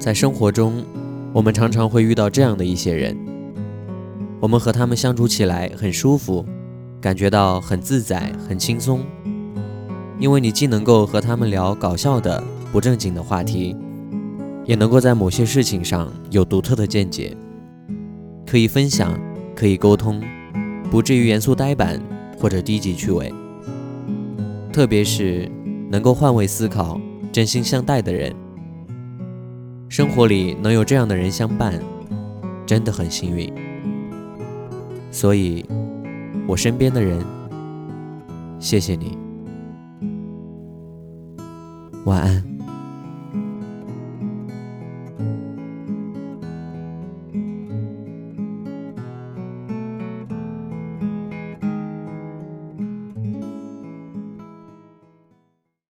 在生活中，我们常常会遇到这样的一些人，我们和他们相处起来很舒服，感觉到很自在、很轻松，因为你既能够和他们聊搞笑的、不正经的话题，也能够在某些事情上有独特的见解，可以分享，可以沟通，不至于严肃呆板或者低级趣味。特别是能够换位思考、真心相待的人。生活里能有这样的人相伴，真的很幸运。所以，我身边的人，谢谢你，晚安。